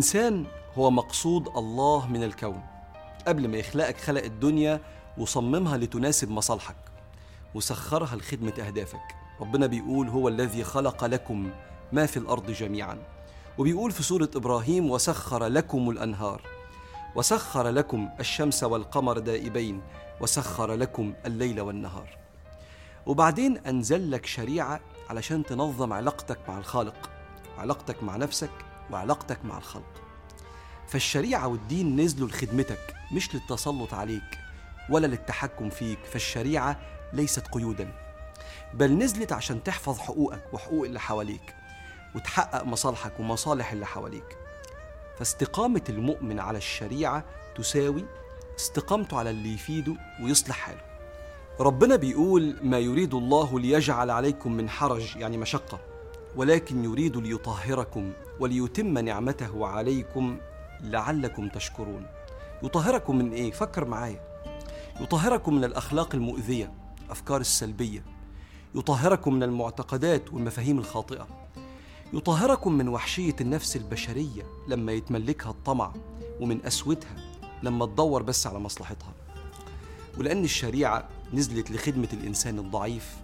الإنسان هو مقصود الله من الكون. قبل ما يخلقك خلق الدنيا وصممها لتناسب مصالحك وسخرها لخدمة أهدافك. ربنا بيقول هو الذي خلق لكم ما في الأرض جميعا. وبيقول في سورة إبراهيم وسخر لكم الأنهار. وسخر لكم الشمس والقمر دائبين. وسخر لكم الليل والنهار. وبعدين أنزل لك شريعة علشان تنظم علاقتك مع الخالق وعلاقتك مع نفسك وعلاقتك مع الخلق. فالشريعة والدين نزلوا لخدمتك مش للتسلط عليك ولا للتحكم فيك فالشريعة ليست قيودا بل نزلت عشان تحفظ حقوقك وحقوق اللي حواليك وتحقق مصالحك ومصالح اللي حواليك. فاستقامة المؤمن على الشريعة تساوي استقامته على اللي يفيده ويصلح حاله. ربنا بيقول ما يريد الله ليجعل عليكم من حرج يعني مشقة. ولكن يريد ليطهركم وليتم نعمته عليكم لعلكم تشكرون. يطهركم من إيه؟ فكر معايا. يطهركم من الأخلاق المؤذية الافكار السلبية. يطهركم من المعتقدات والمفاهيم الخاطئة. يطهركم من وحشية النفس البشرية لما يتملكها الطمع ومن قسوتها لما تدور بس على مصلحتها. ولأن الشريعة نزلت لخدمة الإنسان الضعيف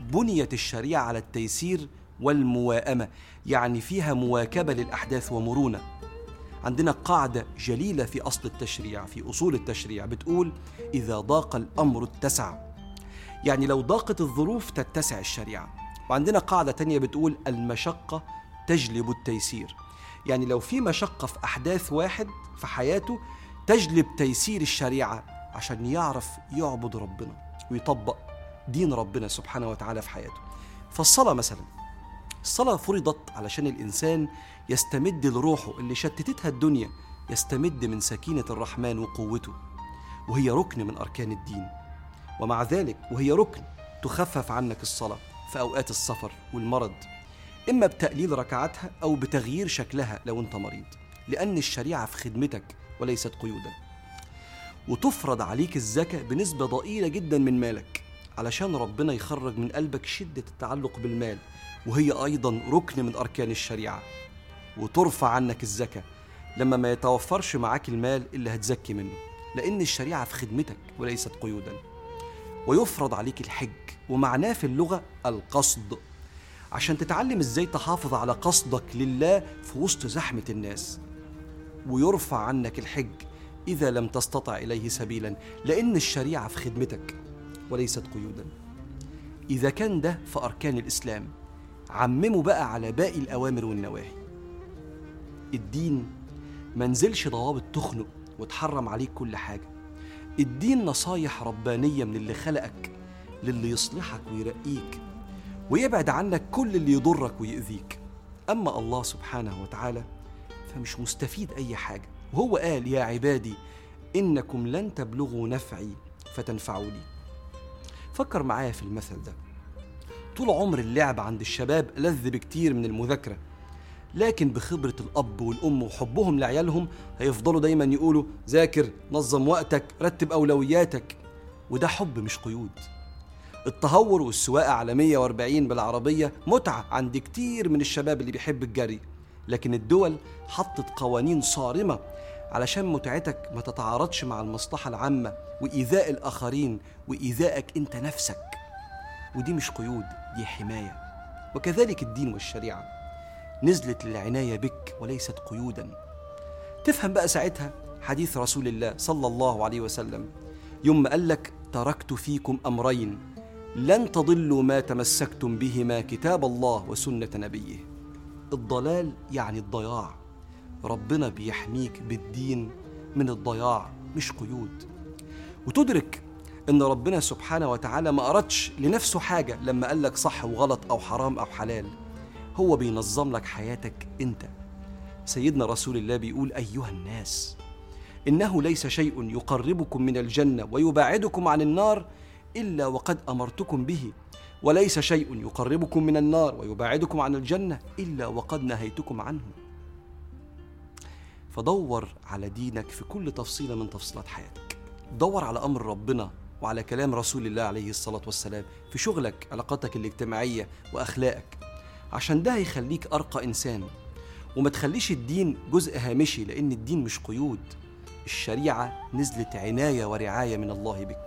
بنيت الشريعة على التيسير والمواءمة يعني فيها مواكبة للأحداث ومرونة. عندنا قاعدة جليلة في أصل التشريع في أصول التشريع بتقول إذا ضاق الأمر اتسع. يعني لو ضاقت الظروف تتسع الشريعة. وعندنا قاعدة تانية بتقول المشقة تجلب التيسير. يعني لو في مشقة في أحداث واحد في حياته تجلب تيسير الشريعة عشان يعرف يعبد ربنا ويطبق دين ربنا سبحانه وتعالى في حياته. فالصلاة مثلا الصلاة فرضت علشان الإنسان يستمد لروحه اللي شتتتها الدنيا يستمد من سكينة الرحمن وقوته. وهي ركن من أركان الدين. ومع ذلك وهي ركن تخفف عنك الصلاة في أوقات السفر والمرض إما بتقليل ركعاتها أو بتغيير شكلها لو أنت مريض لأن الشريعة في خدمتك وليست قيودا. وتفرض عليك الزكاة بنسبة ضئيلة جدا من مالك علشان ربنا يخرج من قلبك شدة التعلق بالمال وهي أيضا ركن من أركان الشريعة. وترفع عنك الزكاة لما ما يتوفرش معاك المال اللي هتزكي منه لأن الشريعة في خدمتك وليست قيودا. ويفرض عليك الحج ومعناه في اللغة القصد. عشان تتعلم إزاي تحافظ على قصدك لله في وسط زحمة الناس. ويرفع عنك الحج إذا لم تستطع إليه سبيلا لأن الشريعة في خدمتك وليست قيودا. إذا كان ده في أركان الإسلام عممه بقى على باقي الأوامر والنواهي. الدين منزلش ضوابط تخنق وتحرم عليك كل حاجة. الدين نصايح ربانية من اللي خلقك للي يصلحك ويرقيك ويبعد عنك كل اللي يضرك ويؤذيك أما الله سبحانه وتعالى فمش مستفيد أي حاجة. وهو قال يا عبادي إنكم لن تبلغوا نفعي فتنفعوني. فكر معايا في المثل ده. طول عمر اللعب عند الشباب لذ بكتير من المذاكرة. لكن بخبرة الأب والأم وحبهم لعيالهم هيفضلوا دايما يقولوا ذاكر نظم وقتك رتب أولوياتك. وده حب مش قيود. التهور والسواقة على 140 بالعربية متعة عند كتير من الشباب اللي بيحب الجري. لكن الدول حطت قوانين صارمة علشان متعتك ما تتعارضش مع المصلحة العامة وإيذاء الآخرين وإيذائك أنت نفسك. ودي مش قيود دي حماية. وكذلك الدين والشريعة. نزلت للعناية بك وليست قيودا. تفهم بقى ساعتها حديث رسول الله صلى الله عليه وسلم. يوم ما قال لك تركت فيكم أمرين لن تضلوا ما تمسكتم بهما كتاب الله وسنة نبيه. الضلال يعني الضياع. ربنا بيحميك بالدين من الضياع مش قيود. وتدرك إن ربنا سبحانه وتعالى ما أردش لنفسه حاجة لما قال لك صح وغلط أو حرام أو حلال. هو بينظم لك حياتك أنت. سيدنا رسول الله بيقول أيها الناس إنه ليس شيء يقربكم من الجنة ويباعدكم عن النار إلا وقد أمرتكم به. وليس شيء يقربكم من النار ويباعدكم عن الجنة إلا وقد نهيتكم عنه. فدور على دينك في كل تفصيلة من تفصيلات حياتك. دور على أمر ربنا وعلى كلام رسول الله عليه الصلاة والسلام في شغلك علاقاتك الاجتماعية وأخلاقك. عشان ده هيخليك أرقى إنسان. وما تخليش الدين جزء هامشي لأن الدين مش قيود. الشريعة نزلت عناية ورعاية من الله بك.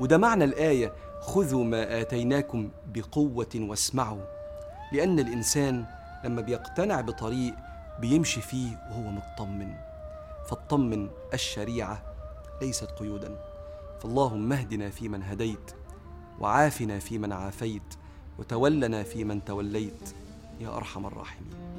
وده معنى الآية خذوا ما آتيناكم بقوة واسمعوا. لأن الإنسان لما بيقتنع بطريق بيمشي فيه وهو مطمن. فاطمن الشريعة ليست قيودا. فاللهم اهدنا فيمن هديت وعافنا فيمن عافيت وتولنا فيمن توليت. يا أرحم الراحمين.